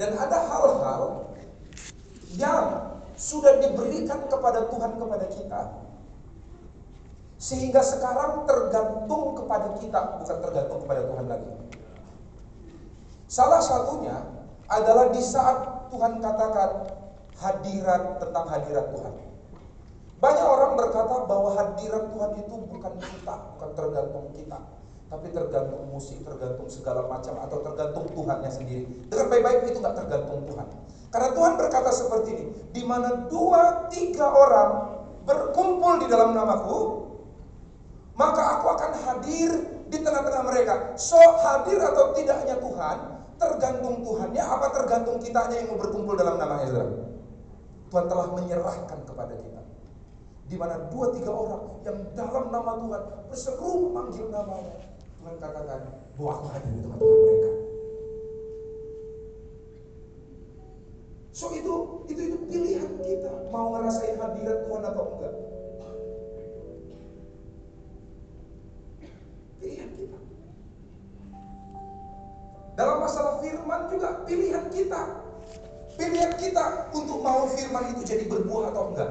Dan ada hal-hal yang sudah diberikan kepada Tuhan kepada kita. Sehingga sekarang tergantung kepada kita, bukan tergantung kepada Tuhan lagi. Salah satunya adalah di saat Tuhan katakan hadirat tentang hadirat Tuhan. Banyak orang berkata bahwa hadirat Tuhan itu bukan kita, bukan tergantung kita. Tapi tergantung musik, tergantung segala macam, atau tergantung Tuhannya sendiri. Dengan baik-baik itu nggak tergantung Tuhan. Karena Tuhan berkata seperti ini, di mana dua, tiga orang berkumpul di dalam namaku, maka aku akan hadir di tengah-tengah mereka. So, hadir atau tidaknya Tuhan, tergantung Tuhannya, apa tergantung kitanya yang mau berkumpul dalam nama Ezra. Tuhan telah menyerahkan kepada kita. Di mana dua tiga orang yang dalam nama Tuhan berseru memanggil namanya. Tuhan katakan, hadir di tengah-tengah mereka. So itu itu itu pilihan kita mau ngerasain hadirat Tuhan atau enggak. Pilihan kita. Dalam masalah firman juga pilihan kita. Pilihan kita untuk mau firman itu jadi berbuah atau enggak.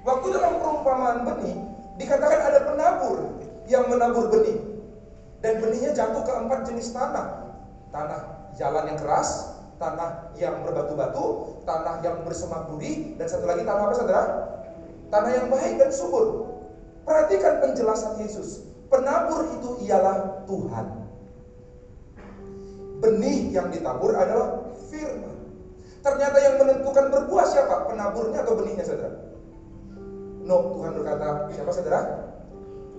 Waktu dalam perumpamaan benih, dikatakan ada penabur yang menabur benih. Dan benihnya jatuh ke empat jenis tanah. Tanah jalan yang keras, tanah yang berbatu-batu, tanah yang bersemak duri, dan satu lagi tanah apa saudara? Tanah yang baik dan subur. Perhatikan penjelasan Yesus. Penabur itu ialah Tuhan. Benih yang ditabur adalah firman. Ternyata yang menentukan berbuah siapa? Penaburnya atau benihnya saudara? No, Tuhan berkata, siapa saudara?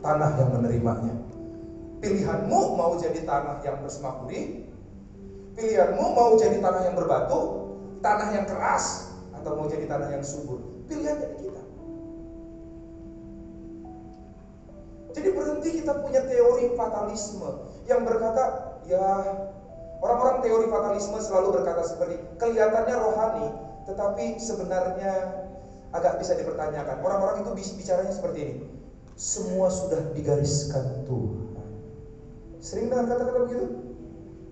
Tanah yang menerimanya. Pilihanmu mau jadi tanah yang bersemakuri, pilihanmu mau jadi tanah yang berbatu, tanah yang keras, atau mau jadi tanah yang subur. Pilihan dari kita. Jadi berhenti kita punya teori fatalisme yang berkata, ya Orang-orang teori fatalisme selalu berkata seperti kelihatannya rohani, tetapi sebenarnya agak bisa dipertanyakan. Orang-orang itu bicaranya seperti ini. Semua sudah digariskan Tuhan. Sering dengar kata-kata begitu?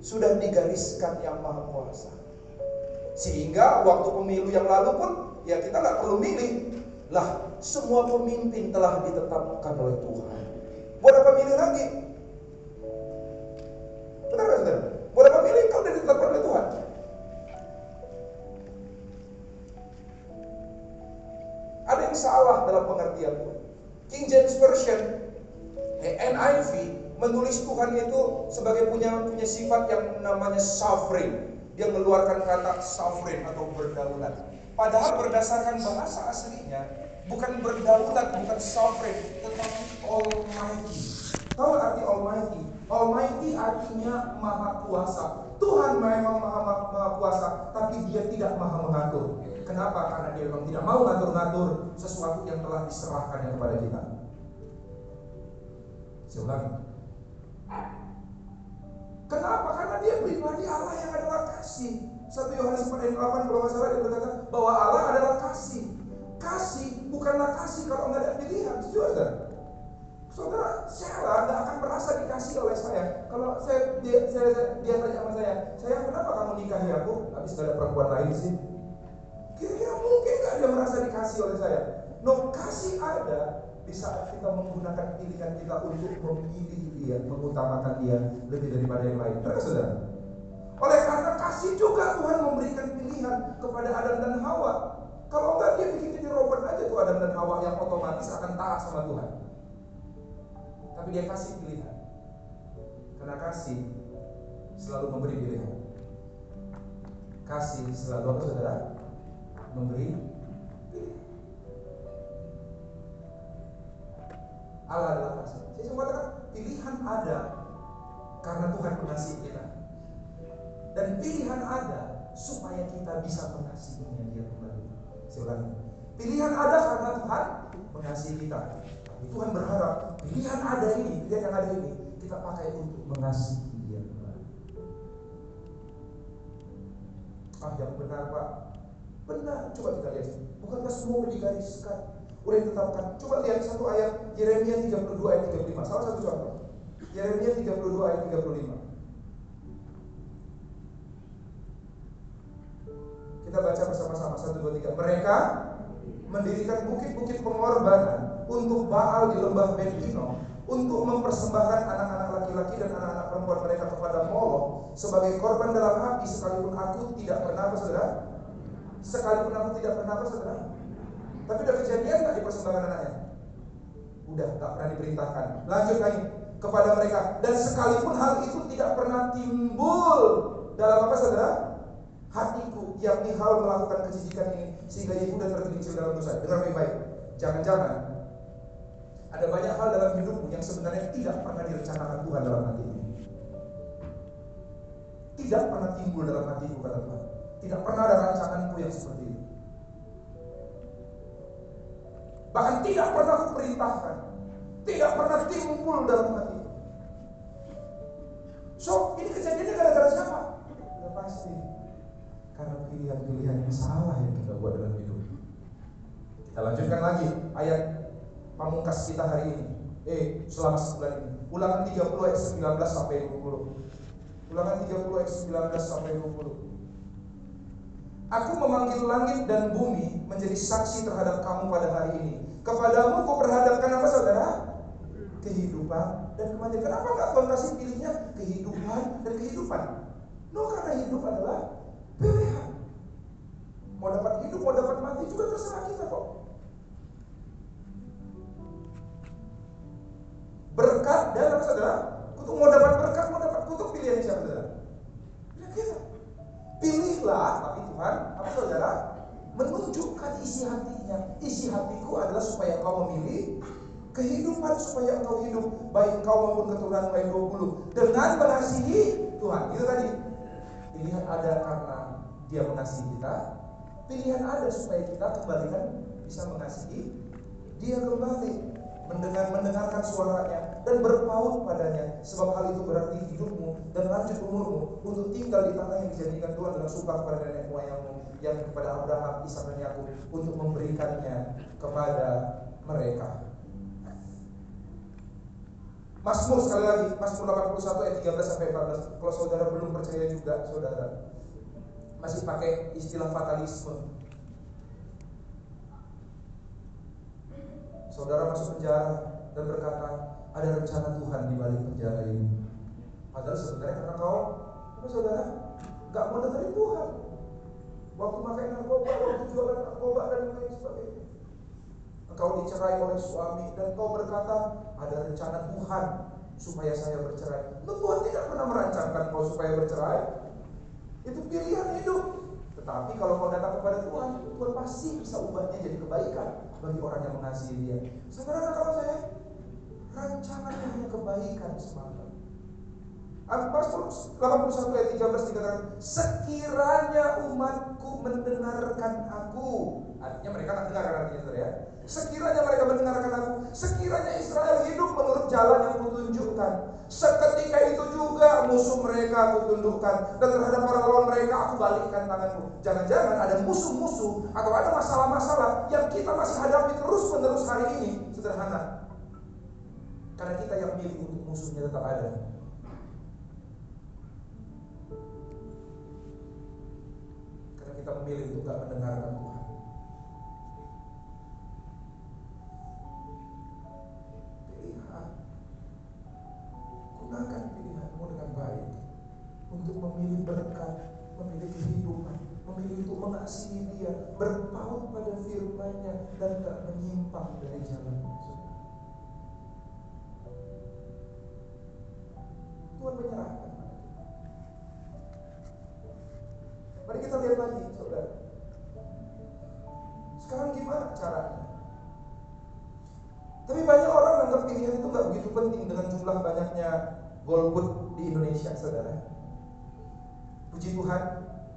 Sudah digariskan yang maha kuasa. Sehingga waktu pemilu yang lalu pun ya kita nggak perlu milih. Lah, semua pemimpin telah ditetapkan oleh Tuhan. Buat apa milih lagi? Benar nggak saudara? Boleh memilih kau sudah ditetapkan oleh Tuhan. Ada yang salah dalam pengertian. King James Version, NIV menulis Tuhan itu sebagai punya punya sifat yang namanya sovereign. Dia mengeluarkan kata sovereign atau berdaulat. Padahal berdasarkan bahasa aslinya bukan berdaulat, bukan sovereign, tetapi almighty. Tahu arti almighty? Almighty artinya maha kuasa. Tuhan memang maha, maha, kuasa, tapi dia tidak maha mengatur. Kenapa? Karena dia memang tidak mau ngatur-ngatur sesuatu yang telah diserahkan kepada kita. Saya ulangi. Kenapa? Karena dia pribadi Allah yang adalah kasih. 1 Yohanes 4 ayat 8 kalau nggak salah dia berkata bahwa Allah adalah kasih. Kasih bukanlah kasih kalau nggak ada pilihan. Ada? Saudara, saya nggak akan merasa dikasih oleh saya. Kalau saya dia, saya, dia tanya sama saya, saya kenapa kamu nikahi aku? Habis ada perempuan lain sih. Kira-kira mungkin nggak dia merasa dikasih oleh saya? No, kasih ada di saat kita menggunakan pilihan kita untuk memilih dia, mengutamakan dia lebih daripada yang lain. Terus saudara. Oleh karena kasih juga Tuhan memberikan pilihan kepada Adam dan Hawa. Kalau enggak dia bikin jadi robot aja tuh Adam dan Hawa yang otomatis akan taat sama Tuhan. Tapi dia kasih pilihan. Karena kasih selalu memberi pilihan. Kasih selalu apa saudara? Memberi Allah adalah kasih. Saya cuma katakan pilihan ada karena Tuhan mengasihi kita. Dan pilihan ada supaya kita bisa mengasihinya dia kembali. Saya ulangi. Pilihan ada karena Tuhan mengasihi kita. Tapi Tuhan berharap pilihan ada ini, pilihan yang ada ini kita pakai untuk mengasihi dia kembali. Ah yang benar Pak, benar. Coba kita lihat. Bukankah semua digariskan? Udah ditetapkan. Coba lihat satu ayat Yeremia 32 ayat 35. Salah satu contoh. Yeremia 32 ayat 35. Kita baca bersama-sama satu dua tiga. Mereka mendirikan bukit-bukit pengorbanan untuk Baal di lembah Ben untuk mempersembahkan anak-anak laki-laki dan anak-anak perempuan mereka kepada Moloch sebagai korban dalam api sekalipun aku tidak pernah saudara? Sekalipun aku tidak pernah saudara? Tapi udah kejadian nggak dipersembahkan anaknya? Udah, nggak pernah diperintahkan. Lanjut lagi kepada mereka dan sekalipun hal itu tidak pernah timbul dalam apa saudara? Hatiku, yakni hal melakukan kejijikan ini sehingga ibu dan tergelincir dalam dosa. Dengar baik-baik. Jangan-jangan ada banyak hal dalam hidupmu yang sebenarnya tidak pernah direncanakan Tuhan dalam hati ini. Tidak pernah timbul dalam hatiku kata Tuhan. Tidak pernah ada rancanganku yang seperti itu. Bahkan tidak pernah aku perintahkan. Tidak pernah timbul dalam hati. So, ini kejadiannya gara-gara siapa? Sudah pasti. Karena pilihan-pilihan yang salah yang kita buat dalam hidup. Kita lanjutkan lagi ayat pamungkas kita hari ini. Eh, selama sebulan ini. Ulangan 30 ayat 19 sampai 20. Ulangan 30 ayat 19 sampai 20. Aku memanggil langit dan bumi menjadi saksi terhadap kamu pada hari ini. Kepadamu kau perhadapkan apa saudara? Kehidupan dan kematian. Kenapa nggak Tuhan kasih pilihnya kehidupan dan kehidupan? No, karena hidup adalah pilihan. Mau dapat hidup, mau dapat mati juga terserah kita kok. berkat dan apa saudara? Kutuk mau dapat berkat, mau dapat kutuk pilihan siapa saudara? Ya kita. Pilihlah, tapi Tuhan, apa saudara? Menunjukkan isi hatinya. Isi hatiku adalah supaya kau memilih kehidupan supaya engkau hidup. Baik engkau maupun keturunan ayat 20 dengan mengasihi Tuhan. Itu tadi. Pilihan ada karena dia mengasihi kita. Pilihan ada supaya kita kembalikan bisa mengasihi dia kembali. Mendengar mendengarkan suaranya dan berpaut padanya sebab hal itu berarti hidupmu dan lanjut umurmu untuk tinggal di tanah yang dijadikan Tuhan dengan sumpah kepada nenek moyangmu yang kepada Abraham, Ishak dan Yakub untuk memberikannya kepada mereka. Mazmur sekali lagi, Mazmur 81 ayat 13 sampai 14. Kalau saudara belum percaya juga, saudara masih pakai istilah fatalisme, Saudara masuk penjara dan berkata, ada rencana Tuhan di balik penjara ini. Padahal sebenarnya karena kau, apa saudara, gak mau dengerin Tuhan. Waktu makan narkoba, waktu jualan narkoba dan lain sebagainya. Engkau dicerai oleh suami dan kau berkata, ada rencana Tuhan supaya saya bercerai. Nah, Tuhan tidak pernah merancangkan kau supaya bercerai. Itu pilihan hidup. Tetapi kalau kau datang kepada Tuhan, Tuhan pasti bisa ubahnya jadi kebaikan bagi orang yang mengasihi dia. Saudara kalau saya rancangan hanya kebaikan semata. Pastor 81 ayat 13 dikatakan sekiranya umatku mendengarkan aku. Artinya mereka akan dengar artinya saudara ya. Sekiranya mereka mendengarkan aku, sekiranya Israel hidup menurut jalan yang kutunjukkan. Seketika itu juga musuh mereka aku tundukkan dan terhadap para lawan mereka aku balikkan tanganku. Jangan-jangan ada musuh-musuh atau ada masalah-masalah yang kita masih hadapi terus-menerus hari ini sederhana. Karena kita yang milih untuk musuhnya tetap ada. Karena kita memilih untuk gak mendengarkan Tuhan. gunakan pilihanmu dengan baik untuk memilih berkat, memilih kehidupan, memilih untuk mengasihi dia, berpaut pada firman-Nya dan tak menyimpang dari jalan Tuhan menyerahkan. Mari kita lihat lagi, saudara. Sekarang gimana caranya? Tapi banyak orang menganggap pilihan itu nggak begitu penting dengan jumlah banyaknya golput di Indonesia, saudara. Puji Tuhan,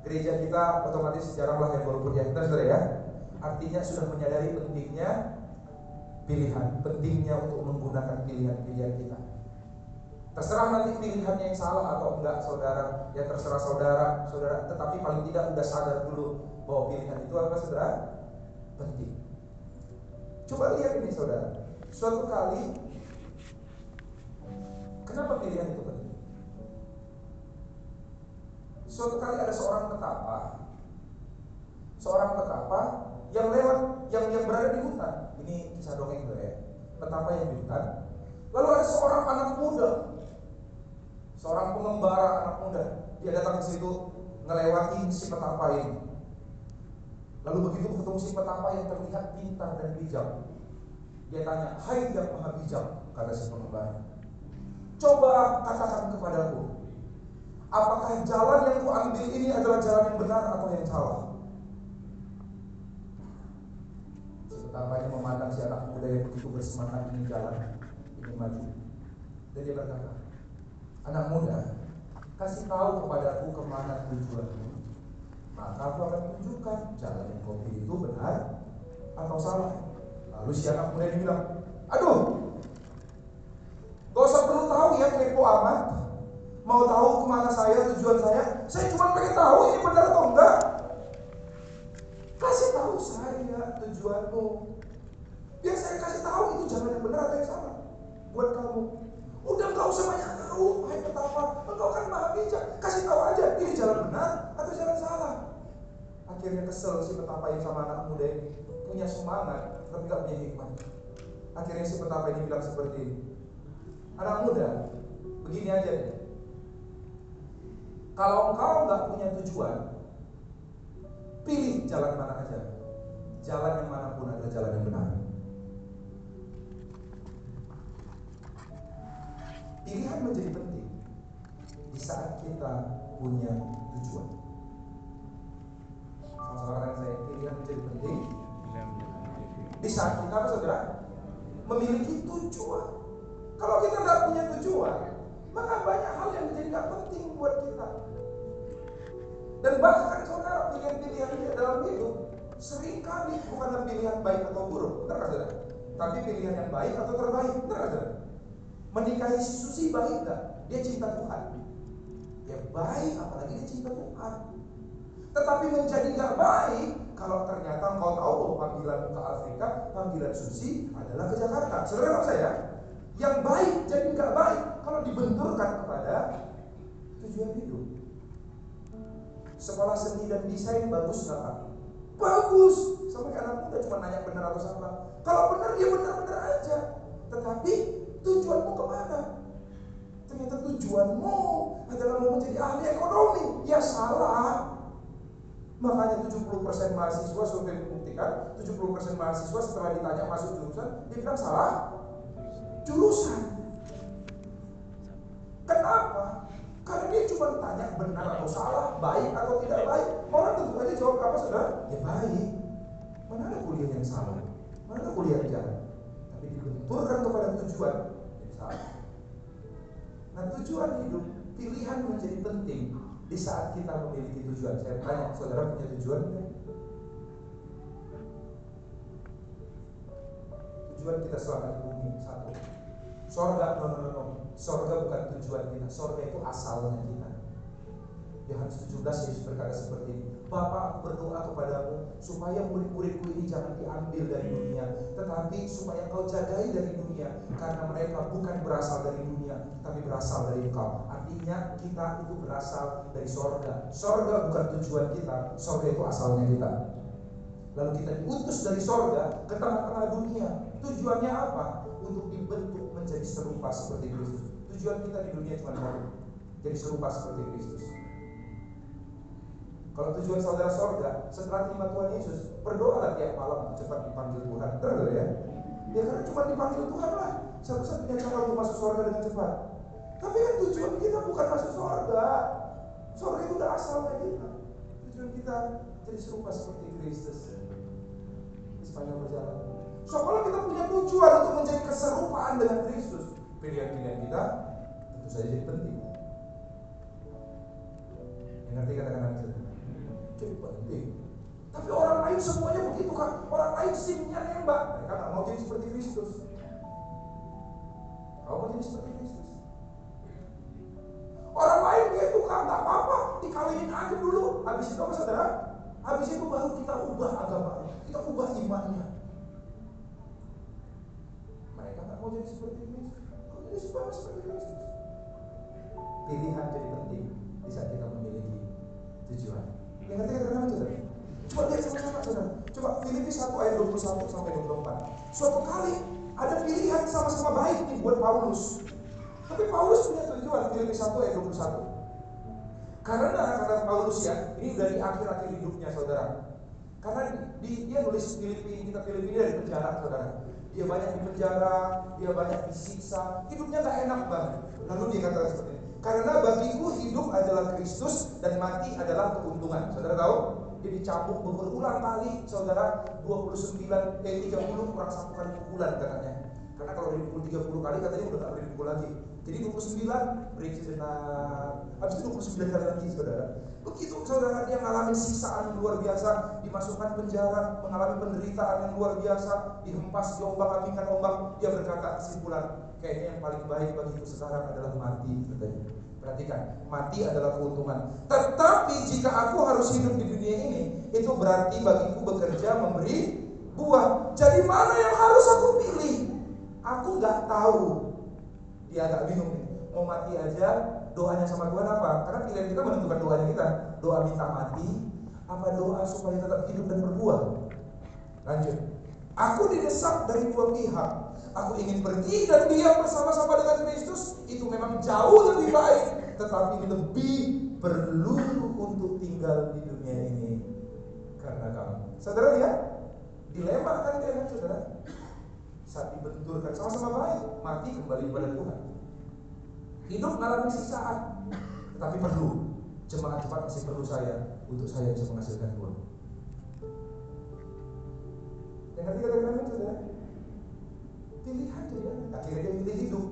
gereja kita otomatis jaranglah yang golput ya, saudara ya. Artinya sudah menyadari pentingnya pilihan, pentingnya untuk menggunakan pilihan-pilihan kita. Terserah nanti pilihannya yang salah atau enggak saudara, ya terserah saudara, saudara. Tetapi paling tidak udah sadar dulu bahwa pilihan itu apa saudara? Penting. Coba lihat ini saudara. Suatu kali Kenapa pilihan itu penting? Suatu kali ada seorang petapa seorang petapa yang lewat yang yang berada di hutan. Ini kisah dongeng tuh ya. Petapa yang di hutan. Lalu ada seorang anak muda, seorang pengembara anak muda. Dia datang ke situ ngelewati si petapa ini. Lalu begitu ketemu si petapa yang terlihat pintar dan bijak, dia tanya, Hai yang maha bijak, kata si pengembara. Coba katakan kepadaku, apakah jalan yang kuambil ini adalah jalan yang benar atau yang salah? Tampaknya memandang si anak muda yang begitu bersemangat ini jalan, ini maju. Dan dia berkata, anak muda, kasih tahu kepadaku ke mana tujuanmu. Maka aku akan tunjukkan jalan yang kau pilih itu benar atau salah. Lalu si anak muda ini bilang, aduh, gak usah perlu tahu ya kepo amat. Mau tahu ke mana saya, tujuan saya? Saya cuma pengen tahu ini benar atau enggak. Kasih tahu saya tujuanmu. Biar saya kasih tahu itu jalan yang benar atau yang salah buat kamu. Udah nggak usah banyak tahu, hai betapa engkau kan maha bijak. Kasih tahu aja ini jalan benar atau jalan salah. Akhirnya kesel si petapa yang sama anak muda ini punya semangat tapi nggak punya hikmat. Akhirnya si petapa ini bilang seperti ini. Anak muda, begini aja nih. Kalau engkau nggak punya tujuan, Pilih jalan mana aja. Jalan yang mana pun adalah jalan yang benar. Pilihan menjadi penting di saat kita punya tujuan. Sama-sama saya, pilihan menjadi penting di saat kita saudara? Memiliki tujuan. Kalau kita nggak punya tujuan, maka banyak hal yang menjadi nggak penting buat kita. Dan bahkan saudara pilihan-pilihan dalam hidup sering kali bukanlah pilihan baik atau buruk, benar saudara? Tapi pilihan yang baik atau terbaik, benar saudara? Menikahi si Susi baik nggak? Dia cinta Tuhan. Ya baik, apalagi dia cinta Tuhan. Tetapi menjadi nggak baik kalau ternyata engkau tahu bahwa panggilanmu ke Afrika, panggilan Susi adalah ke Jakarta. Saudara saya, yang baik jadi nggak baik kalau dibenturkan kepada tujuan hidup. Sekolah seni dan desain bagus nggak pak? Bagus. Sampai anak muda cuma nanya benar atau salah. Kalau benar dia benar-benar aja. Tetapi tujuanmu ke mana? Ternyata tujuanmu adalah mau menjadi ahli ekonomi. Ya salah. Makanya 70% mahasiswa survei membuktikan 70% mahasiswa setelah ditanya masuk jurusan dia bilang salah jurusan. Kenapa? Karena dia cuma tanya benar atau salah, baik atau tidak baik. Orang tentu aja jawab apa saudara? Ya baik. Mana ada kuliah yang salah? Mana ada kuliah yang jalan? Tapi dibenturkan kepada tujuan. Nah tujuan hidup, pilihan menjadi penting di saat kita memiliki tujuan. Saya tanya, saudara punya tujuan enggak? Tujuan kita selama di bumi satu. Sorga, no, no, no. Sorga bukan tujuan kita. Sorga itu asalnya kita. Yohanes 17 Yesus berkata seperti ini. Bapa aku berdoa kepadamu supaya murid-muridku ini jangan diambil dari dunia, tetapi supaya kau jagai dari dunia, karena mereka bukan berasal dari dunia, tapi berasal dari engkau. Artinya kita itu berasal dari sorga. Sorga bukan tujuan kita, sorga itu asalnya kita. Lalu kita diutus dari sorga ke tengah-tengah dunia. Tujuannya apa? Untuk dibentuk menjadi serupa seperti Kristus. Tujuan kita di dunia cuma satu, jadi serupa seperti Kristus. Kalau tujuan saudara sorga, setelah terima Tuhan Yesus, berdoalah tiap malam cepat dipanggil Tuhan. Terus ya? Ya karena cuma dipanggil Tuhan lah. Satu-satunya cara untuk masuk sorga dengan cepat. Tapi kan tujuan kita bukan masuk sorga. Sorga itu udah asalnya kita. Tujuan kita jadi serupa seperti Kristus. Di sepanjang perjalanan. So kalau kita punya tujuan untuk menjadi keserupaan dengan Kristus, pilihan-pilihan kita tentu saja jadi penting. Yang ngerti kata-kata itu? Jadi penting. Tapi orang lain semuanya begitu kan. Orang lain simnya nembak. Mereka nggak mau jadi seperti Kristus. Kau mau jadi seperti Kristus. Orang lain dia itu kan nggak apa-apa, dikawinin aja dulu. Habis itu apa saudara? Habis itu baru kita ubah agamanya, kita ubah imannya. Mereka nggak mau jadi seperti Kristus. Kau jadi seperti Kristus. Pilihan jadi penting di saat kita memiliki tujuan. Yang ngerti kata-kata saudara? Coba lihat sama-sama saudara. Coba Filipi 1 ayat 21 sampai 24. Suatu kali ada pilihan sama-sama baik nih buat Paulus. Tapi Paulus punya tujuan Filipi 1 ayat 21. Karena kata Paulus ya, ini dari akhir-akhir hidupnya saudara. Karena di, dia nulis Filipi, kita Filipi dari penjara saudara. Dia banyak di penjara, dia banyak disiksa, hidupnya gak enak banget. Lalu dia kata seperti ini. Karena bagiku hidup adalah Kristus dan mati adalah keuntungan. Saudara tahu? Dia dicambuk berulang kali, saudara 29 eh 30 kurang satu kali pukulan katanya. Karena kalau dipukul 30 kali katanya udah gak boleh lagi. Jadi 29 break sejenak. Habis itu 29 kali lagi saudara. Begitu saudara dia mengalami siksaan yang luar biasa, dimasukkan penjara, mengalami penderitaan yang luar biasa, dihempas diombak ambingkan ombak, dia berkata kesimpulan, kayaknya yang paling baik bagiku sekarang adalah mati katanya. Perhatikan, mati adalah keuntungan. Tetapi jika aku harus hidup di dunia ini, itu berarti bagiku bekerja memberi buah. Jadi mana yang harus aku pilih? Aku nggak tahu. Dia agak bingung nih. Mau mati aja, doanya sama Tuhan apa? Karena pilihan kita menentukan doanya kita. Doa minta mati, apa doa supaya tetap hidup dan berbuah? Lanjut. Aku didesak dari dua pihak aku ingin pergi dan diam bersama-sama dengan Kristus, itu memang jauh lebih baik, tetapi lebih perlu untuk tinggal di dunia ini karena kamu. Saudara lihat, dilema kan dia kan saudara? Saat dibenturkan sama-sama baik, mati kembali kepada Tuhan. Hidup mengalami siksaan, tetapi perlu. Jemaat cepat masih perlu saya untuk saya bisa menghasilkan buah. Yang ketiga dari saudara, pilihan dia akhirnya dia pilih hidup.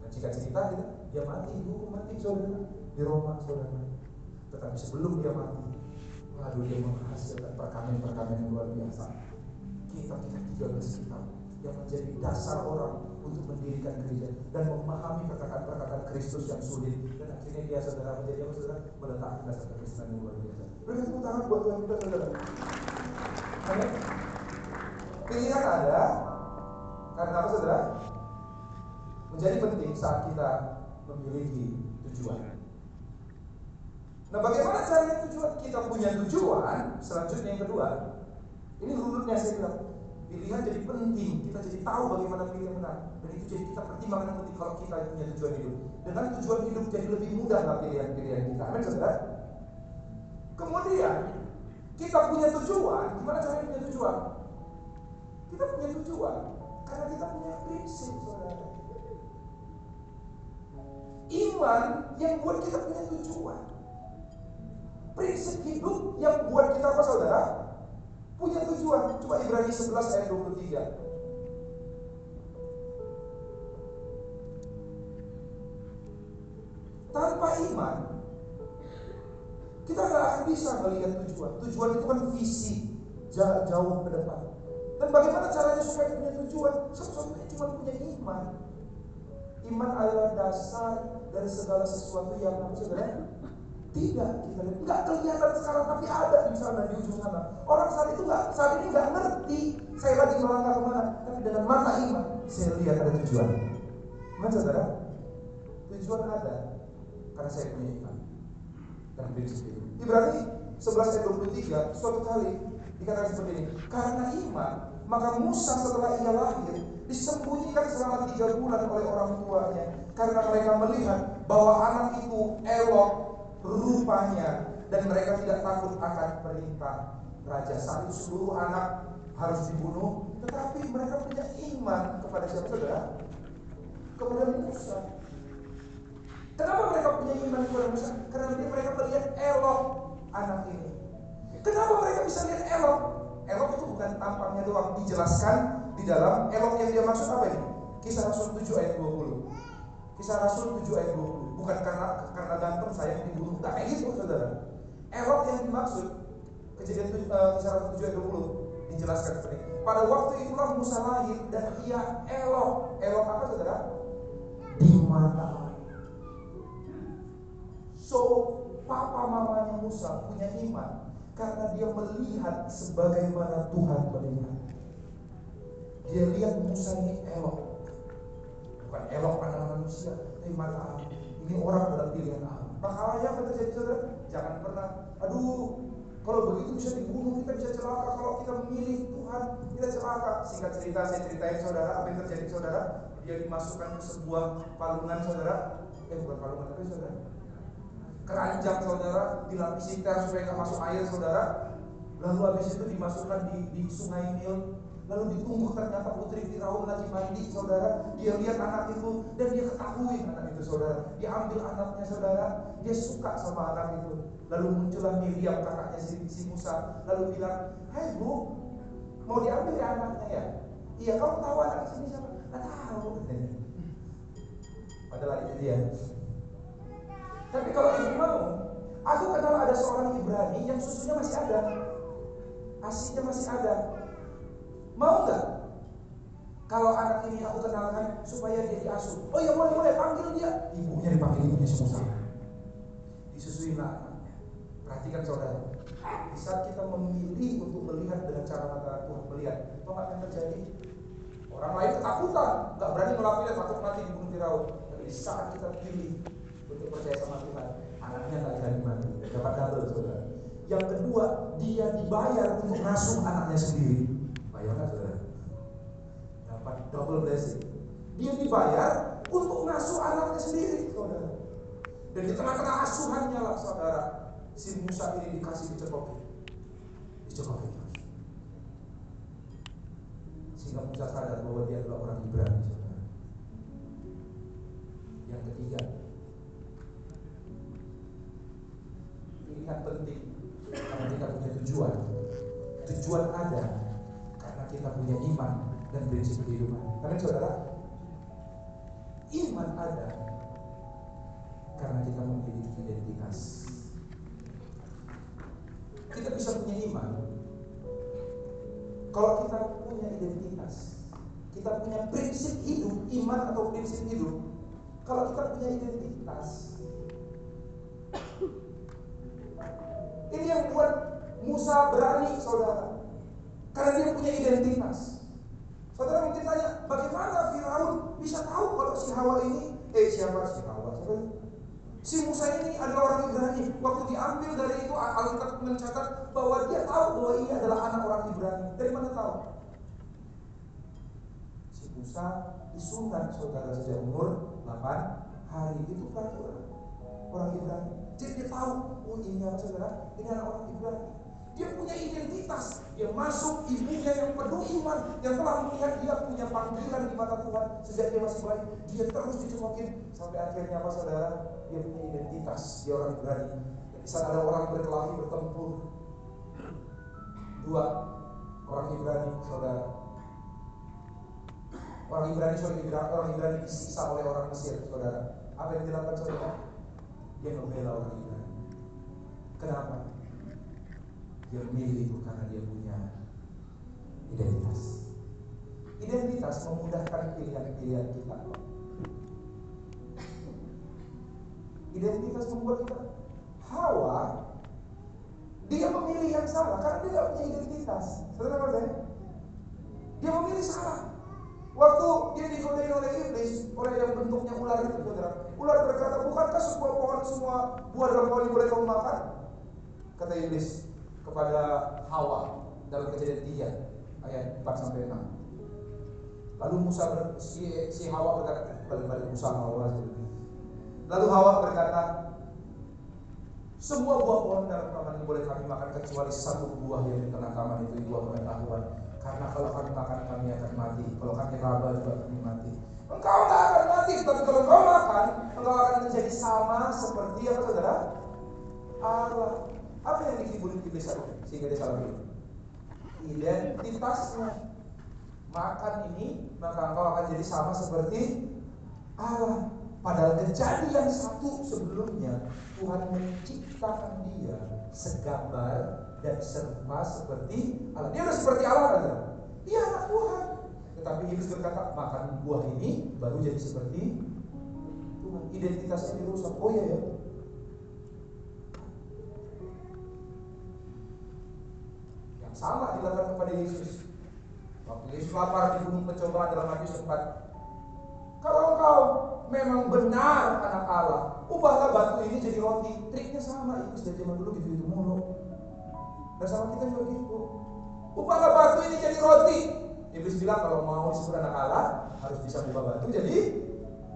Dan jika cerita dia, dia mati hukum mati saudara. Di Roma saudara. Tetapi sebelum dia mati lalu dia menghasilkan perkamen-perkamen yang luar biasa. Kitab kitab 13 kitab yang menjadi dasar orang untuk mendirikan gereja dan memahami perkataan-perkataan Kristus yang sulit. Dan akhirnya dia saudara menjadi apa saudara? Meletakkan dasar kekristenan yang luar biasa. Berikan tepuk tangan buat Tuhan kita saudara. Pilihan ada, karena apa saudara? Menjadi penting saat kita memiliki tujuan. Nah bagaimana caranya tujuan? Kita punya tujuan, selanjutnya yang kedua, ini runutnya saya bilang, pilihan jadi penting, kita jadi tahu bagaimana pilih yang benar. Dan itu jadi kita pertimbangkan yang penting kalau kita punya tujuan hidup. Dengan tujuan hidup jadi lebih mudah lah pilihan-pilihan kita. Amin saudara? Kemudian, kita punya tujuan, gimana caranya punya tujuan? Kita punya tujuan, karena kita punya prinsip, saudara. Iman yang buat kita punya tujuan. Prinsip hidup yang buat kita apa saudara? Punya tujuan. Coba Ibrani 11 ayat 23. Tanpa iman, kita nggak akan bisa melihat tujuan. Tujuan itu kan visi jauh ke depan. Dan bagaimana caranya supaya punya tujuan? Satu-satunya cuma punya iman. Iman adalah dasar dari segala sesuatu yang saudara? Tidak kita lihat, nggak kelihatan sekarang tapi ada di sana di ujung sana. Orang saat itu nggak saat ini nggak ngerti saya lagi melangkah ke mana, tapi dengan mata iman saya lihat ada tujuan. Mana saudara? Tujuan ada karena saya punya iman dan prinsip itu. Ibrani 11 ayat 23 suatu kali dikatakan seperti ini. Karena iman maka Musa setelah ia lahir disembunyikan selama tiga bulan oleh orang tuanya. Karena mereka melihat bahwa anak itu elok rupanya. Dan mereka tidak takut akan perintah raja. Saat itu seluruh anak harus dibunuh. Tetapi mereka punya iman kepada siapa? Saudara? Kepada Musa. Kenapa mereka punya iman kepada Musa? Karena mereka melihat elok anak ini. Kenapa mereka bisa lihat elok Elok itu bukan tampangnya doang, dijelaskan di dalam elok yang dia maksud apa ini? Kisah Rasul 7 ayat 20. Kisah Rasul 7 ayat 20. Bukan karena karena ganteng saya dibunuh, enggak kayak gitu saudara. Elok yang dimaksud kejadian uh, kisah Rasul 7 ayat 20 dijelaskan seperti ini. Pada waktu itulah Musa lahir dan ia elok. Elok apa saudara? Di mata So, papa mamanya Musa punya iman karena dia melihat sebagaimana Tuhan melihat. Dia lihat Musa ini elok. Bukan elok pada manusia, tapi mata. Ini orang dalam pilihan Allah. Makanya apa terjadi saudara? Jangan pernah, aduh, Kalau begitu bisa dibunuh, kita bisa celaka. Kalau kita memilih Tuhan, kita celaka. Singkat cerita, saya ceritain saudara, apa yang terjadi saudara? Dia dimasukkan ke sebuah palungan saudara. Eh bukan palungan, tapi saudara. Keranjang saudara, dilapisi ter supaya nggak masuk air saudara. Lalu habis itu dimasukkan di, di sungai Nil. Lalu ditunggu ternyata putri Firaun lagi mandi saudara. Dia lihat anak itu dan dia ketahui anak itu saudara. Dia ambil anaknya saudara. Dia suka sama anak itu. Lalu muncullah Miriam kakaknya si, si Musa. Lalu bilang, Hai bu, mau diambil ya anaknya ya? Iya kamu tahu anak sini siapa? Nggak tahu. Padahal itu dia. Tapi kalau ibu mau, aku kenal ada seorang Ibrani yang susunya masih ada. Asinya masih ada. Mau nggak? Kalau anak ini aku kenalkan supaya dia diasuh. Oh iya boleh boleh panggil dia. Ibunya dipanggil ibunya si Musa. Disusui lah Perhatikan saudara. Di saat kita memilih untuk melihat dengan cara mata Tuhan melihat, apa yang terjadi? Orang lain ketakutan, nggak berani melakukannya, takut mati dibunuh Firaun. Tapi di saat kita pilih untuk percaya sama Tuhan, anaknya nggak jadi mati, dapat double saudara. Yang kedua, dia dibayar untuk ngasuh anaknya sendiri. Bayangkan saudara, dapat double blessing. Dia dibayar untuk ngasuh anaknya sendiri, saudara. Dan di tengah-tengah asuhannya lah, saudara, si Musa ini dikasih dicekokin dicekokin sehingga Musa sadar bahwa dia adalah orang Ibrani saudara yang ketiga pilihan penting. Karena kita punya tujuan. Tujuan ada karena kita punya iman dan prinsip kehidupan. Karena saudara iman ada karena kita memiliki identitas. Kita bisa punya iman. Kalau kita punya identitas kita punya prinsip hidup iman atau prinsip hidup kalau kita punya identitas ini yang buat Musa berani saudara karena dia punya identitas saudara mungkin tanya bagaimana Firaun bisa tahu kalau si Hawa ini eh siapa si Hawa siapa Si Musa ini adalah orang Ibrani. Waktu diambil dari itu Alkitab mencatat bahwa dia tahu bahwa ini adalah anak orang Ibrani. Dari mana tahu? Si Musa disunat saudara sejak umur 8 hari itu peraturan orang Ibrani. Jadi dia tahu, oh ini apa saudara? Ini anak orang Ibrani. Dia punya identitas. Dia masuk ibunya yang penuh iman. Yang telah melihat dia punya panggilan di mata Tuhan. Sejak dia masih bayi. Dia terus dicemokin. Sampai akhirnya apa saudara? Dia punya identitas. Dia orang berani. Di saat ada orang berkelahi bertempur. Dua orang Ibrani saudara. Orang Ibrani, sorry, orang Ibrani disiksa oleh orang Mesir, saudara. Apa yang dilakukan saudara? Dia membela orang Ibrani. Kenapa? Dia memilih itu karena dia punya identitas. Identitas memudahkan pilihan-pilihan kita. Identitas membuat kita Hawa dia memilih yang salah karena dia tidak punya identitas. Saudara saya? Dia memilih salah. Waktu dia digodain oleh iblis, oleh yang bentuknya ular itu, saudara. Ular berkata, bukankah sebuah pohon semua buah dalam pohon boleh kamu makan? Kata iblis, kepada Hawa dalam kejadian 3 ayat 4 sampai 6. Lalu Musa ber, si, si Hawa berkata balik-balik Musa Hawa Lalu Hawa berkata semua buah pohon dalam taman ini boleh kami makan kecuali satu buah yang di tengah taman itu buah pengetahuan. Karena kalau kami makan kami akan mati. Kalau kami raba juga kami mati. Engkau tidak akan mati, tapi kalau kau makan, engkau akan menjadi sama seperti apa saudara? Allah. Apa yang dikibuli iblis itu sehingga dia salah pilih? Identitasnya. Makan ini maka engkau akan jadi sama seperti Allah. Padahal kejadian satu sebelumnya Tuhan menciptakan dia segambar dan serupa seperti Allah. Dia udah seperti Allah kan? Iya anak Tuhan. Tetapi iblis berkata makan buah ini baru jadi seperti Tuhan. Identitasnya dirusak. Oh iya ya. sama dilakukan kepada Yesus. Waktu Yesus lapar di gunung pencobaan dalam Matius 4. Kalau engkau memang benar anak Allah, ubahlah batu ini jadi roti. Triknya sama, itu sudah zaman dulu gitu itu mulu. Dan sama kita juga gitu. Ubahlah batu ini jadi roti. Iblis bilang kalau mau disebut anak Allah harus bisa ubah batu jadi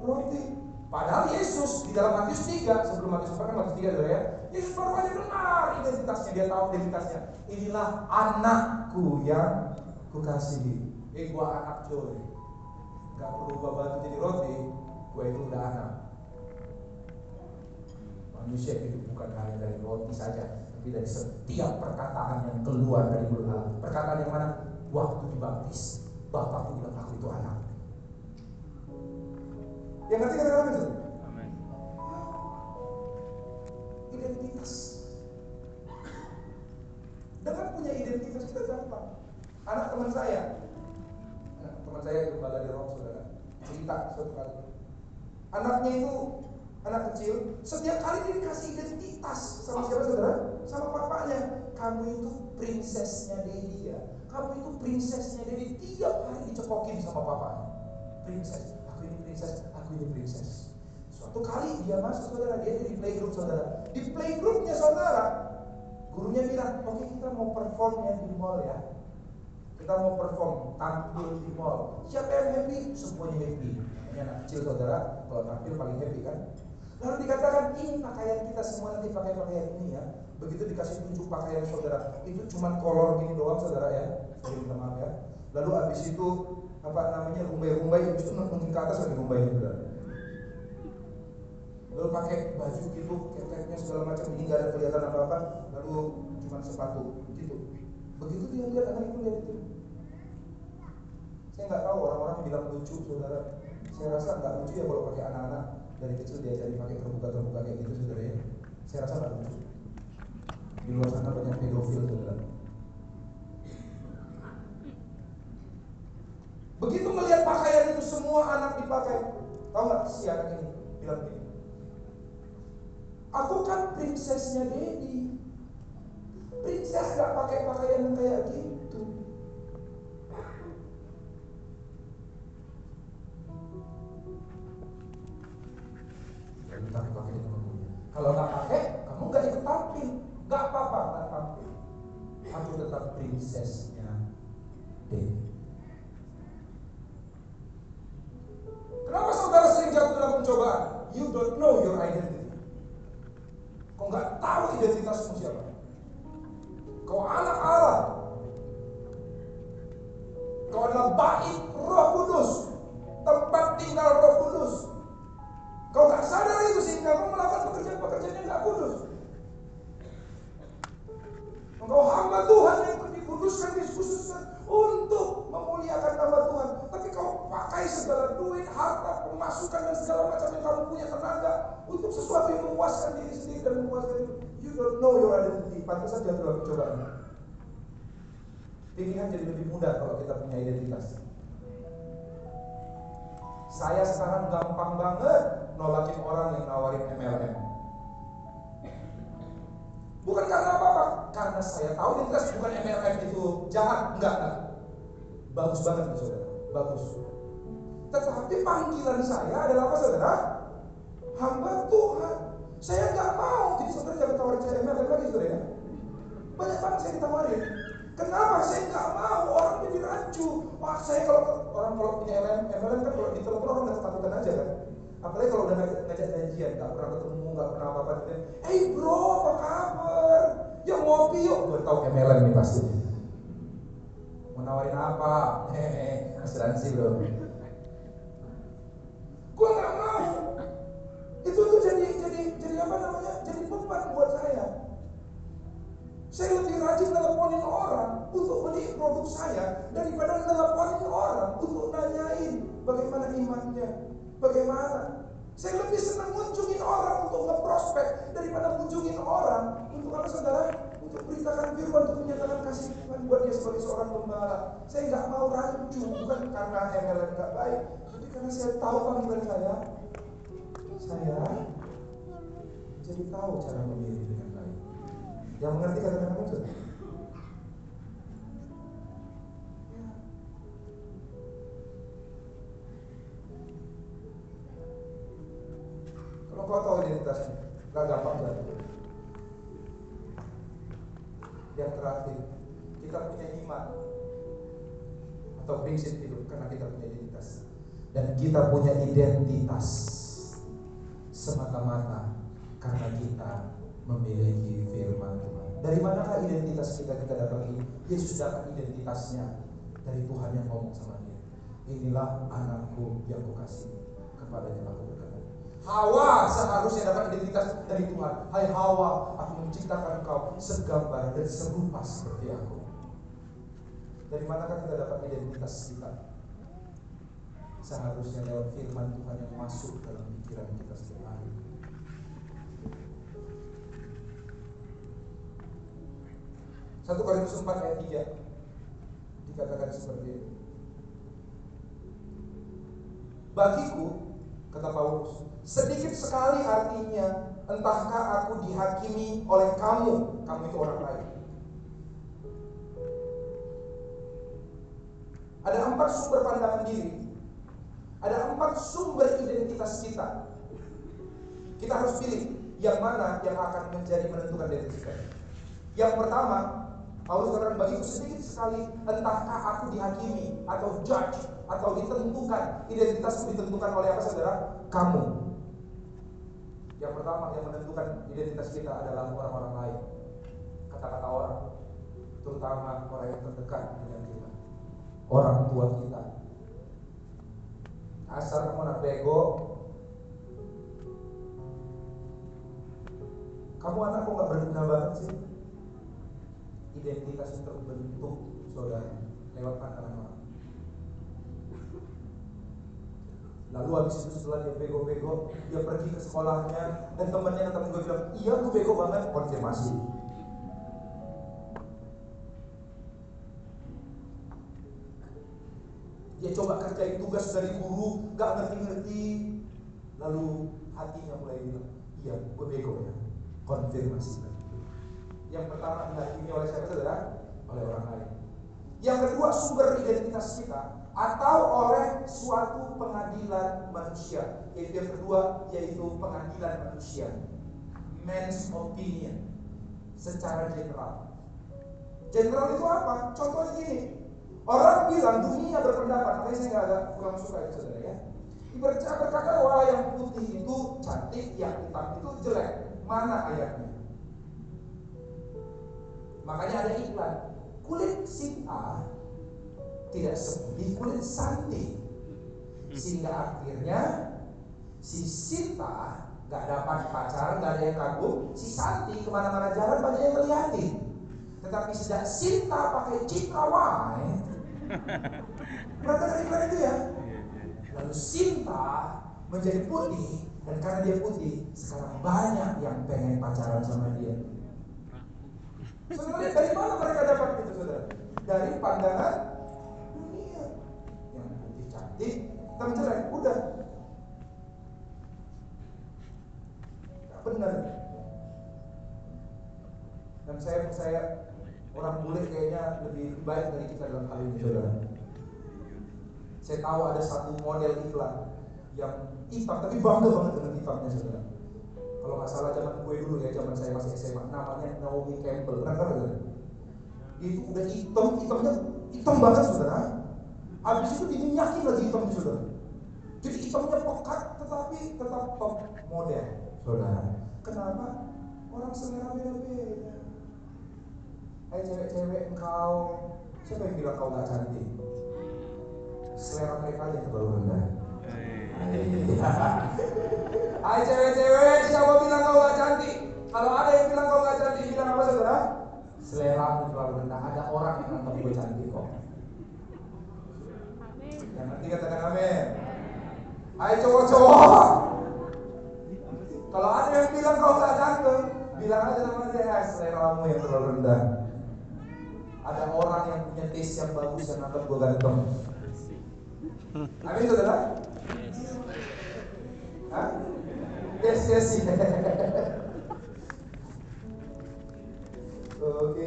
roti. Padahal Yesus di dalam Matius 3 sebelum Matius 4 kan Matius 3 ya. Yesus aja benar identitasnya dia tahu identitasnya. Inilah anakku yang kukasihi. Eh gua anak coy. Gak perlu ubah batu jadi roti. Gua itu udah anak. Manusia itu bukan hanya dari roti saja, tapi dari setiap perkataan yang keluar dari mulut Allah. Perkataan yang mana? Waktu dibaptis, Bapakku bilang aku itu anak. Yang ngerti kata-kata itu? Amin. Identitas. Dengan punya identitas kita gampang. Anak teman saya, nah, teman saya gembala di Roma saudara, cerita suatu kali. Anaknya itu anak kecil, setiap kali dia dikasih identitas sama siapa saudara? Sama papanya. Kamu itu prinsesnya Dedi ya. Kamu itu prinsesnya Dedi. Tiap hari dicekokin sama papanya. Princess, aku ini princess, aku ini princess. Suatu kali dia masuk saudara, dia di playgroup saudara. Di playgroupnya saudara, gurunya bilang, oke kita mau perform ya di mall ya. Kita mau perform, tampil di mall. Siapa yang happy? Semuanya happy. Ini anak kecil saudara, kalau tampil paling happy kan. Lalu dikatakan ini pakaian kita semua nanti pakai pakaian ini ya. Begitu dikasih tunjuk pakaian saudara, itu cuma kolor gini doang saudara ya. Minta maaf ya. Lalu habis itu apa namanya rumbai-rumbai itu mungkin ke atas lagi rumbai juga. Lalu pakai baju gitu, keteknya segala macam ini nggak ada kelihatan apa-apa. Lalu cuma sepatu gitu. Begitu dia lihat anak itu lihat itu. Saya nggak tahu orang-orang bilang lucu saudara. Saya rasa nggak lucu ya kalau pakai anak-anak dari kecil diajari pakai terbuka-terbuka kayak gitu saudara ya. Saya rasa nggak lucu. Di luar sana banyak pedofil saudara. Pilihan jadi lebih mudah kalau kita punya identitas. Saya sekarang gampang banget nolakin orang yang nawarin MLM. Bukan karena apa-apa, karena saya tahu identitas bukan MLM itu jahat, enggak, enggak. Bagus banget saudara, bagus. Tetapi panggilan saya adalah apa saudara? Hamba Tuhan. Saya nggak mau, jadi saudara jangan tawarin saya MLM lagi saudara ya. Banyak banget saya ditawarin. Kenapa saya nggak mau orang jadi rancu? Wah saya kalau orang kalau punya MLM, MLM kan kalau ditelepon orang nggak ketakutan aja kan. Apalagi kalau udah ngajak, janjian, nggak pernah ketemu, nggak pernah apa-apa. Hey bro, apa kabar? Yuk ngopi yuk. Gue tahu MLM nih pasti. Mau nawarin apa? Hehehe, asuransi bro. Gue nggak mau. Itu tuh jadi jadi jadi apa namanya? Jadi beban buat saya. Saya lebih rajin nelponin orang untuk beli produk saya daripada nelponin orang untuk nanyain bagaimana imannya, bagaimana. Saya lebih senang ngunjungin orang untuk ngeprospek daripada ngunjungin orang untuk apa saudara? Untuk beritakan firman, untuk menyatakan kasih Tuhan buat dia sebagai seorang pembala. Saya nggak mau rancu, bukan karena MLM nggak baik, tapi karena saya tahu panggilan saya. Saya jadi tahu cara memilih. Yang mengerti kata-kata maksud? Kalau kau tahu identitasnya, gak gampang kan? Yang terakhir, kita punya iman atau prinsip hidup karena kita punya identitas. Dan kita punya identitas semata-mata karena kita memiliki firman Tuhan. Dari manakah identitas kita kita dapat ini? Yesus dapat identitasnya dari Tuhan yang ngomong sama dia. Inilah anakku yang kukasih kepada yang aku berkata. Hawa seharusnya dapat identitas dari Tuhan. Hai Hawa, aku menciptakan kau segambar dan serupa seperti aku. Dari manakah kita dapat identitas kita? seharusnya lewat firman Tuhan yang masuk dalam pikiran kita setiap hari. Satu Korintus 4 ayat 3 dikatakan seperti ini. Bagiku, kata Paulus, sedikit sekali artinya entahkah aku dihakimi oleh kamu, kamu itu orang lain. Ada empat sumber pandangan diri ada empat sumber identitas kita. Kita harus pilih yang mana yang akan menjadi menentukan identitas kita. Yang pertama, Paulus katakan bagiku sedikit sekali entahkah aku dihakimi atau judge atau ditentukan identitasku ditentukan oleh apa saudara? Kamu. Yang pertama yang menentukan identitas kita adalah orang-orang lain. Kata-kata orang, terutama orang yang terdekat dengan kita. Orang tua kita, asal kamu anak bego kamu anak kok gak berguna banget sih identitas yang terbentuk saudara lewat pandangan orang Lalu habis itu setelah dia bego-bego, dia pergi ke sekolahnya dan temannya teman gue bilang, iya lu bego banget, konfirmasi. Dia coba kerjain tugas dari guru, gak ngerti-ngerti. Lalu hatinya mulai bilang, iya gue bego ya. Konfirmasi. Yang pertama dihakimi oleh siapa saudara? Oleh orang lain. Yang kedua sumber identitas kita atau oleh suatu pengadilan manusia. Yang kedua yaitu pengadilan manusia. Men's opinion secara general. General itu apa? Contohnya gini, Orang bilang dunia berpendapat, makanya saya agak kurang suka itu saudara ya. Ibarat berkata wah yang putih itu cantik, yang hitam itu jelek. Mana ayatnya? Makanya ada iklan. Kulit si A tidak seperti kulit Santi. Sehingga akhirnya si Sinta nggak dapat pacar, nggak ada yang kagum. Si Santi ke mana-mana jalan banyak yang melihatin. Tetapi sejak Sinta pakai Citra Wine, Perhatikan iklan itu ya. Lalu Sinta menjadi putih dan karena dia putih sekarang banyak yang pengen pacaran sama dia. Saudara dari mana mereka dapat itu saudara? Dari pandangan dunia. Yang putih cantik, jelek, udah. Gak benar. Dan saya percaya orang bule kayaknya lebih baik dari kita dalam hal ini saudara. Saya tahu ada satu model iklan yang hitam tapi bangga banget dengan hitamnya saudara. Kalau nggak salah zaman gue dulu ya, zaman saya masih SMA, namanya Naomi Campbell, pernah kan saudara? Itu udah hitam, hitamnya hitam banget saudara. Habis itu diminyakin lagi hitamnya saudara. Jadi hitamnya pekat tetapi tetap top model saudara. Kenapa? Orang selera beda-beda. Hai cewek-cewek engkau Siapa yang bilang kau gak cantik? Selera mereka aja terlalu rendah Hai cewek-cewek Siapa bilang kau gak cantik? Kalau ada yang bilang kau gak cantik Bilang apa saudara? Selera terlalu rendah Ada orang yang nonton gue cantik kok Yang nanti katakan amin Hai cowok-cowok Kalau ada yang bilang kau gak cantik Bilang aja sama dia Selera kamu yang terlalu rendah ada orang yang punya taste yang bagus yang anggap gue ganteng. Amin saudara? Hah? Yes, yes. Oke.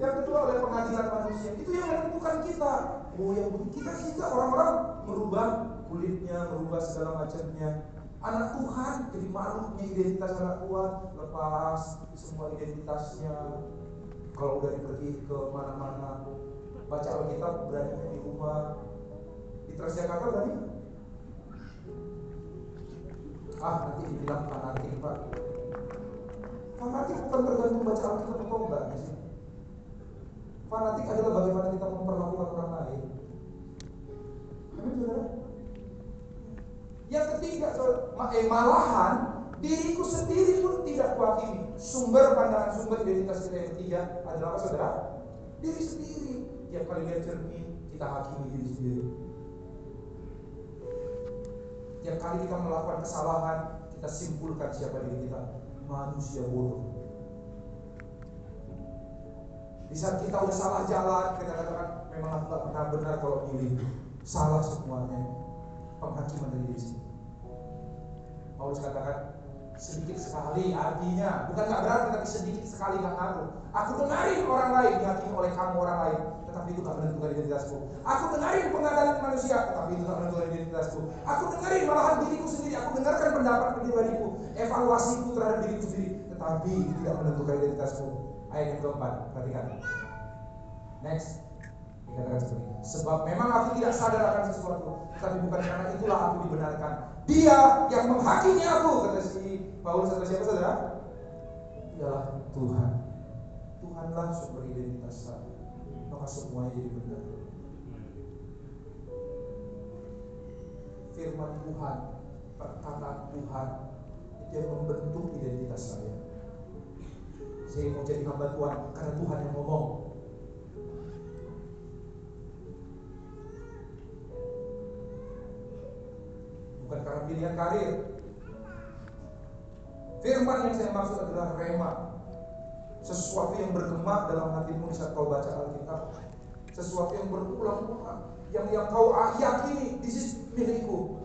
Yang kedua oleh pengadilan manusia itu yang menentukan kita. Oh yang kita kita orang-orang merubah kulitnya, merubah segala macamnya. Anak Tuhan jadi malu punya identitas anak Tuhan, lepas semua identitasnya, Kalau udah pergi ke mana-mana, baca Alkitab berani di rumah, di Transjakarta berani? Ah, nanti dibilang fanatik pak. Fanatik bukan tergantung baca Alkitab atau enggak. Fanatik adalah bagaimana kita memperlakukan orang lain. Amin? Yang ketiga, eh, malahan diriku sendiri pun tidak kuhakimi. Sumber pandangan sumber identitas kita yang ketiga adalah apa saudara? Diri sendiri. Tiap kali lihat cermin, kita hakimi diri sendiri. Tiap kali kita melakukan kesalahan, kita simpulkan siapa diri kita. Manusia bodoh. Di saat kita udah salah jalan, kita katakan memang aku gak pernah benar kalau pilih. Salah semuanya. Penghakiman dari diri sendiri. Paulus katakan sedikit sekali artinya bukan nggak berarti tapi sedikit sekali nggak ngaruh. Aku dengarin orang lain dihakimi oleh kamu orang lain, tetapi itu nggak menentukan identitasku. Aku dengarin pengadilan manusia, tetapi itu nggak menentukan identitasku. Aku dengarin malahan diriku sendiri, aku dengarkan pendapat pribadiku, evaluasiku terhadap diriku sendiri, tetapi tidak menentukan identitasku. Ayat yang keempat, perhatikan. Next. Dikatakan seperti ini. Sebab memang aku tidak sadar akan sesuatu, tapi bukan karena itulah aku dibenarkan. Dia yang menghakimi aku, kata si Paulus atau siapa saudara? Ialah Tuhan. Tuhanlah sumber identitas saya. Maka semuanya jadi benar. Firman Tuhan, perkataan Tuhan itu yang membentuk identitas saya. Saya mau jadi hamba Tuhan karena Tuhan yang ngomong. bukan karena pilihan karir. Firman yang saya maksud adalah rema. Sesuatu yang bergema dalam hatimu saat kau baca Alkitab. Sesuatu yang berulang-ulang. Yang yang kau yakini, this is milikku.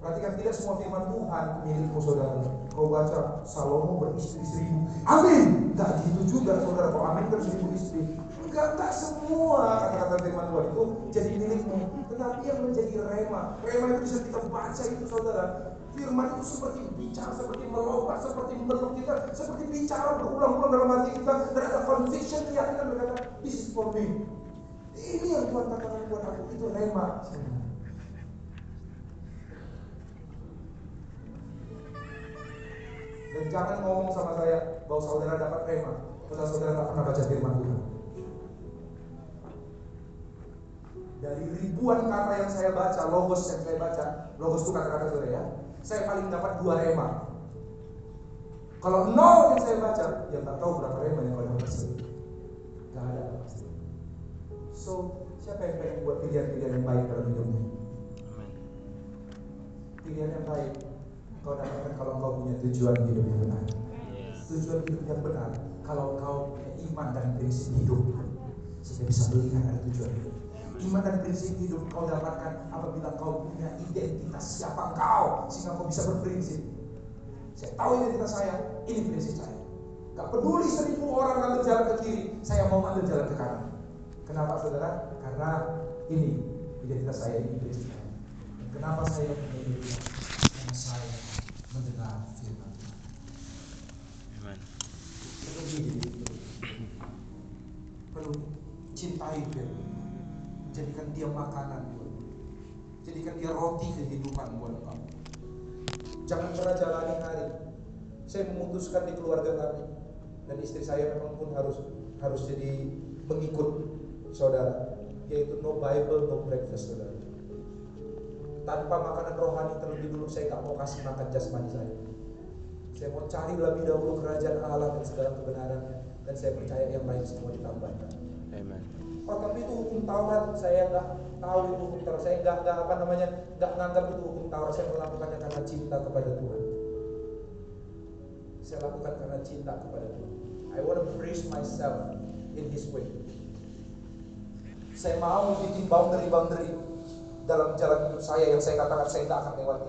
Perhatikan tidak semua firman Tuhan milikmu saudara. Kau baca Salomo beristri seribu. Amin. Tak gitu juga saudara. Kau amin berseribu istri. Enggak, enggak semua kata-kata firman Tuhan itu jadi milikmu. Tetapi yang menjadi rema. Rema itu bisa kita baca itu saudara. Firman itu seperti bicara, seperti melompat, seperti meluk kita, seperti bicara berulang-ulang dalam hati kita. Dan ada conviction, keyakinan berkata, this is for me. Ini yang Tuhan katakan buat aku, itu rema. Dan jangan ngomong sama saya bahwa saudara dapat rema, karena saudara tak pernah baca firman Tuhan. Dari ribuan kata yang saya baca, logos yang saya baca, logos itu kata-kata saudara ya, saya paling dapat dua rema. Kalau nol yang saya baca, ya tak tahu berapa rema yang kau dapat sih. Gak ada pasti. So, siapa yang pengen buat pilihan-pilihan yang baik dalam hidupnya? Pilihan yang baik kau dapatkan kalau kau punya tujuan hidup yang benar. Tujuan hidup yang benar kalau kau punya iman dan prinsip hidup sehingga bisa melihat ada tujuan hidup. Iman dan prinsip hidup kau dapatkan apabila kau punya identitas siapa kau sehingga kau bisa berprinsip. Saya tahu identitas saya, ini prinsip saya. Gak peduli seribu orang ambil jalan ke kiri, saya mau ambil jalan ke kanan. Kenapa saudara? Karena ini identitas saya, ini prinsip saya. Dan kenapa saya punya identitas? Karena saya mendengar firman Tuhan. Amen. Perlu perlu cintai firman Jadikan dia makanan buat Jadikan dia roti kehidupan buat kamu. Jangan pernah jalani hari. Saya memutuskan di keluarga kami. Dan istri saya memang pun harus harus jadi mengikut saudara. Yaitu no Bible no breakfast saudara. Tanpa makanan rohani terlebih dulu saya nggak mau kasih makan jasmani saya. Saya mau cari lebih dahulu kerajaan Allah dan segala kebenarannya. Dan saya percaya yang lain semua ditambahkan. Amen. Oh tapi itu hukum Taurat. Saya nggak tahu itu hukum Taurat. Saya nggak nggak apa namanya nggak nganggap itu hukum Taurat. Saya melakukannya karena cinta kepada Tuhan. Saya lakukan karena cinta kepada Tuhan. I want to praise myself in His way. Saya mau bikin boundary-boundary dalam jalan hidup saya yang saya katakan saya tidak akan lewati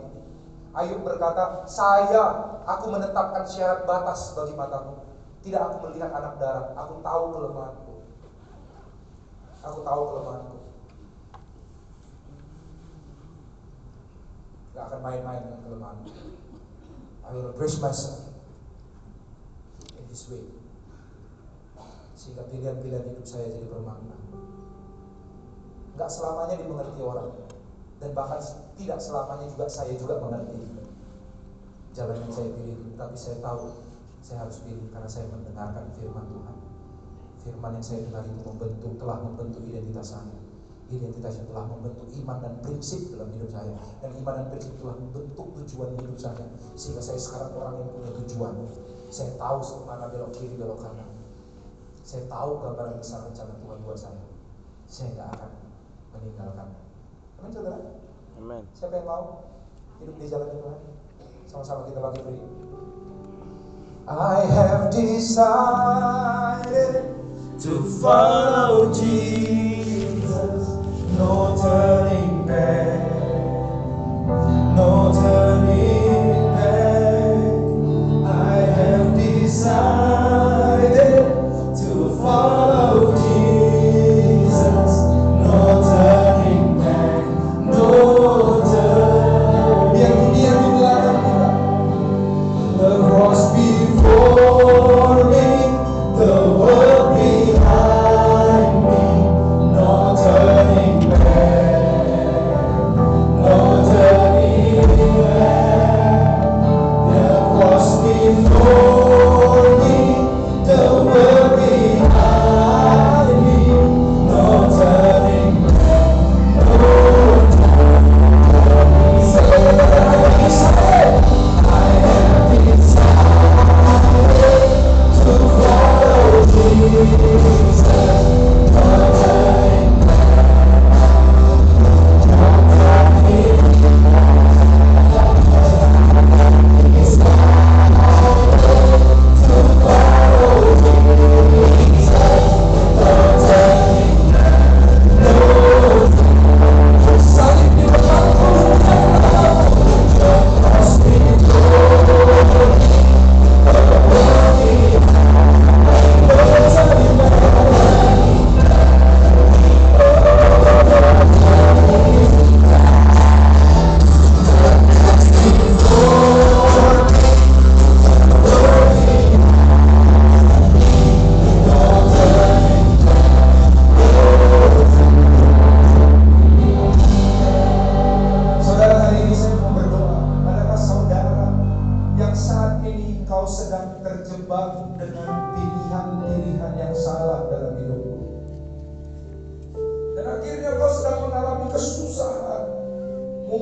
Ayub berkata saya aku menetapkan syarat batas bagi mataku. Tidak aku melihat anak darah aku tahu kelemahanku Aku tahu kelemahanku. Gak akan main-main dengan kelemahanku. I will praise myself in this way. Sehingga pilihan-pilihan hidup saya jadi bermakna. Enggak selamanya dimengerti orang. Dan bahkan tidak selamanya juga saya juga mengerti jalan yang saya pilih. Tapi saya tahu saya harus pilih karena saya mendengarkan firman Tuhan. Firman yang saya dengar itu membentuk, telah membentuk identitas saya. Identitas yang telah membentuk iman dan prinsip dalam hidup saya. Dan iman dan prinsip telah membentuk tujuan hidup saya. Sehingga saya sekarang orang yang punya tujuan. Saya tahu mana belok kiri, belok kanan. Saya tahu gambaran besar rencana Tuhan buat saya. Saya nggak akan meninggalkan. Amin saudara? Amen. Siapa yang mau hidup di jalan Tuhan? Sama-sama kita bagi beri. I have decided to follow Jesus, no turning back, no turning back. I have decided to follow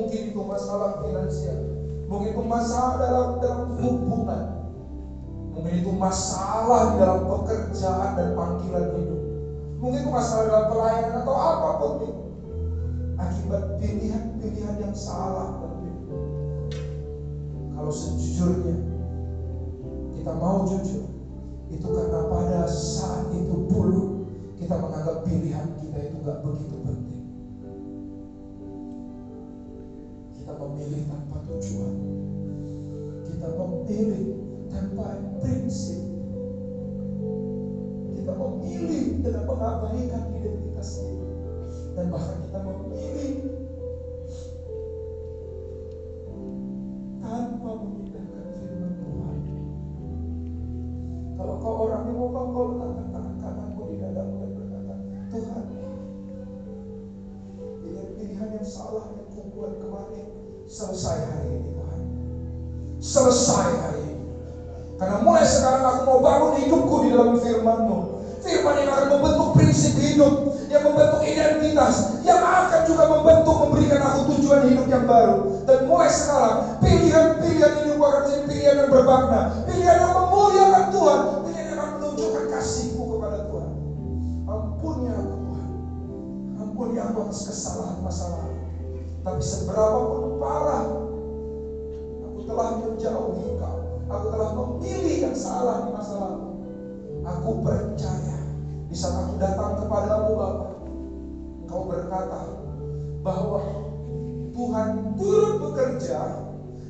Mungkin itu masalah finansial Mungkin itu masalah dalam, dalam hubungan Mungkin itu masalah dalam pekerjaan dan panggilan hidup Mungkin itu masalah dalam pelayanan atau apa pun itu akibat pilihan-pilihan yang salah. Kalau sejujurnya kita mau jujur, itu karena pada saat itu dulu kita menganggap pilihan kita itu gak begitu penting. Memilih tanpa tujuan. Kita memilih tanpa prinsip. Kita memilih dengan mengabaikan identitas kita dan bahkan kita memilih tanpa memindahkan firman Tuhan. Kalau kau orang yang mau kau selesai hari ini Tuhan. Selesai hari ini. Karena mulai sekarang aku mau bangun hidupku di dalam firman-Mu. Firman yang akan membentuk prinsip hidup, yang membentuk identitas, yang akan juga membentuk memberikan aku tujuan hidup yang baru. Dan mulai sekarang, pilihan-pilihan hidup akan menjadi pilihan yang bermakna, pilihan yang memuliakan Tuhan, pilihan yang akan menunjukkan kasihku kepada Tuhan. Ampuni aku Tuhan, ampuni aku atas kesalahan masa. Tapi seberapa pun parah, aku telah menjauhi Engkau. Aku telah memilih yang salah di masa lalu. Aku percaya di saat aku datang kepadamu Bapa, Engkau berkata bahwa Tuhan turut bekerja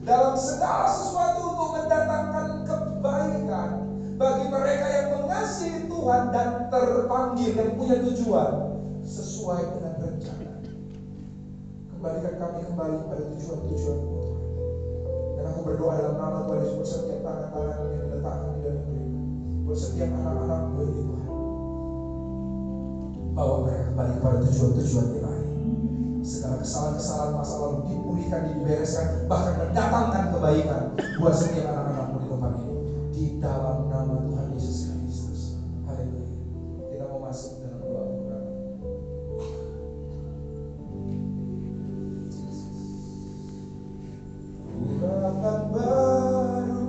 dalam segala sesuatu untuk mendatangkan kebaikan bagi mereka yang mengasihi Tuhan dan terpanggil yang punya tujuan sesuai dengan. Kembalikan kami kembali pada tujuan-tujuan. Dan aku berdoa dalam nama Tuhan Yesus buat setiap tangan-tangan yang diletakkan di dalam beriman. Buat setiap anak-anakmu ini Tuhan. bawa mereka kembali kepada tujuan-tujuan ilahi. Segala kesalahan-kesalahan masa lalu dipulihkan, dibereskan, bahkan mendatangkan kebaikan buat setiap anak-anakmu